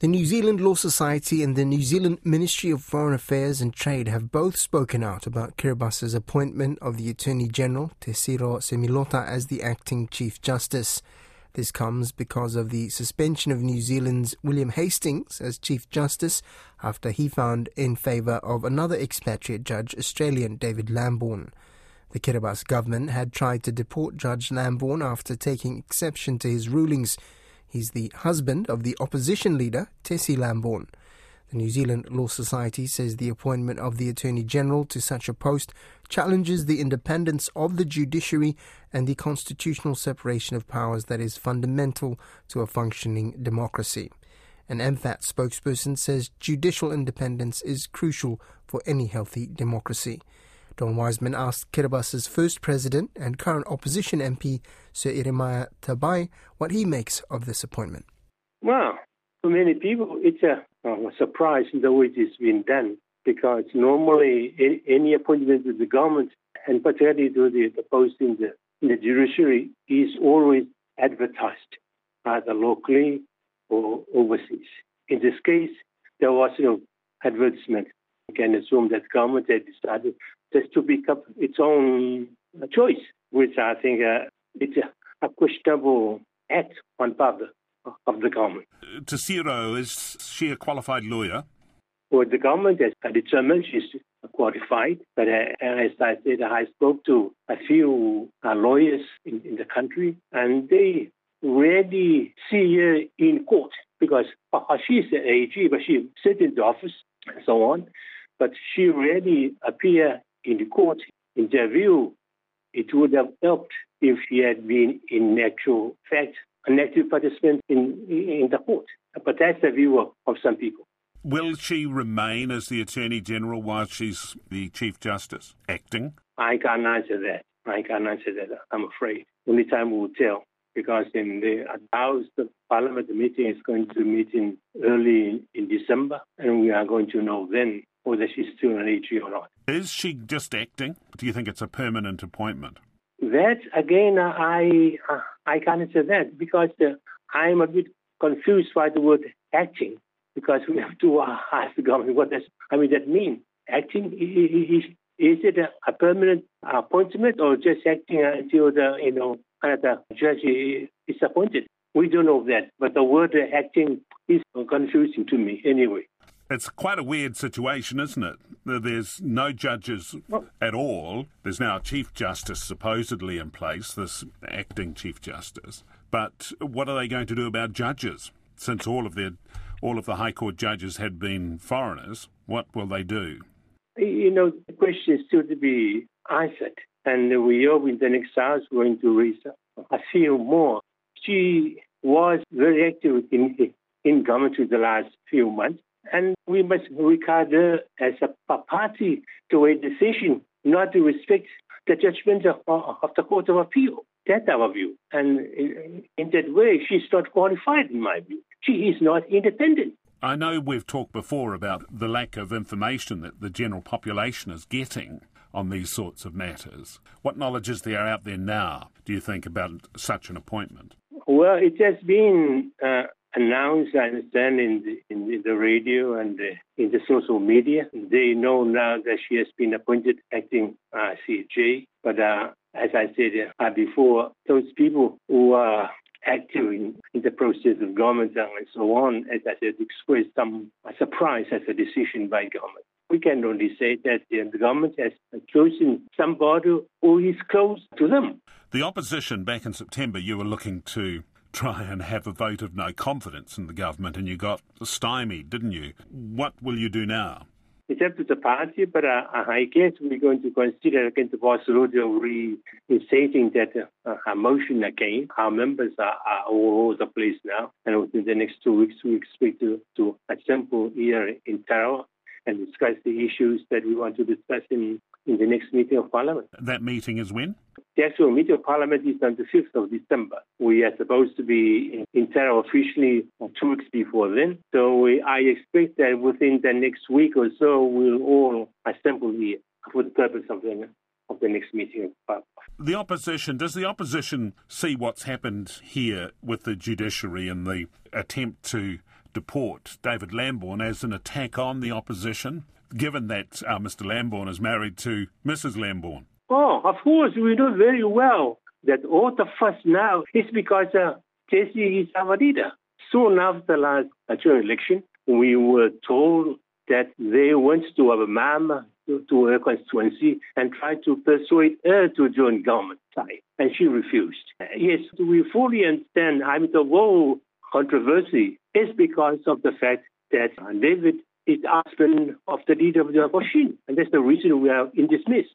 The New Zealand Law Society and the New Zealand Ministry of Foreign Affairs and Trade have both spoken out about Kiribati's appointment of the Attorney General, Tetiro Semilota, as the acting Chief Justice. This comes because of the suspension of New Zealand's William Hastings as Chief Justice after he found in favour of another expatriate judge, Australian David Lambourne. The Kiribati government had tried to deport Judge Lambourne after taking exception to his rulings He's the husband of the opposition leader, Tessie Lambourne. The New Zealand Law Society says the appointment of the Attorney General to such a post challenges the independence of the judiciary and the constitutional separation of powers that is fundamental to a functioning democracy. An MFAT spokesperson says judicial independence is crucial for any healthy democracy. Don Wiseman asked Kiribati's first president and current opposition MP, Sir Ieremia Tabai, what he makes of this appointment. Well, for many people, it's a, a surprise the way it has been done because normally any appointment to the government, and particularly to the, the post in the, in the judiciary, is always advertised either locally or overseas. In this case, there was no advertisement. You can assume that government had decided just to pick up its own choice, which I think uh, it's a, a, questionable act on part of, the government. Tetiro, is she a qualified lawyer? Well, the government has determined she's qualified, but uh, as I said, I spoke to a few uh, lawyers in, in, the country, and they rarely see her in court because uh, she's an AG, but she sits in the office and so on, but she rarely appear in the court interview, it would have helped if she had been in actual fact an active participant in, in the court. But that's the view of, of some people. Will she remain as the Attorney General while she's the Chief Justice, acting? I can't answer that. I can't answer that, I'm afraid. Only time will tell. Because in the House, the Parliament meeting is going to meet in early in December, and we are going to know then whether she's still an AG or not. Is she just acting? Do you think it's a permanent appointment? That again, uh, I uh, I can't answer that because uh, I'm a bit confused by the word acting because we have to uh, ask the government what does I mean that mean. Acting is, is it a, a permanent appointment or just acting until the you know the judge is appointed? We don't know that, but the word acting is confusing to me anyway. It's quite a weird situation, isn't it? There's no judges at all. There's now a Chief Justice supposedly in place, this acting Chief Justice. But what are they going to do about judges? Since all of their all of the High Court judges had been foreigners, what will they do? You know, the question is still to be answered. And we hope in the next hours we're going to raise a few more. She was very active in, in government in the last few months. And we must regard her as a party to a decision not to respect the judgment of, of the Court of Appeal. That's our view. And in, in that way, she's not qualified, in my view. She is not independent. I know we've talked before about the lack of information that the general population is getting on these sorts of matters. What knowledge is there out there now, do you think, about such an appointment? Well, it has been uh, announced, I understand, in the, in the radio and the, in the social media. They know now that she has been appointed acting uh, CJ. But uh, as I said uh, before, those people who are active in, in, the process of government and so on, as I said, expressed some surprise at the decision by government. We can only say that the government has chosen somebody who is close to them. The opposition back in September, you were looking to try and have a vote of no confidence in the government, and you got stymied, didn't you? What will you do now? It's up to the party, but uh, I guess we're going to consider again the possibility of reinstating that uh, motion again. Our members are, are, all over the place now, and within the next two weeks, we expect to, to assemble here in Tarawa and discuss the issues that we want to discuss in, in the next meeting of Parliament. That meeting is when? The actual meeting of Parliament is on the 5th of December. We are supposed to be in, Tarawa officially two weeks before then. So we, I expect that within the next week or so, we'll all assemble here for the purpose of the of the next meeting. The opposition, does the opposition see what's happened here with the judiciary and the attempt to deport David Lambourne as an attack on the opposition, given that uh, Mr. Lambourne is married to Mrs. Lambourne? Oh, of course, we know very well that all the fuss now is because uh, Tessie is our leader. Soon after the last general election, we were told that they went to our mom, to, to her constituency, and tried to persuade her to join government side, and she refused. Yes, we fully understand. I mean, the whole controversy is because of the fact that David is husband of the leader of the opposition, and that's the reason we are in dismiss.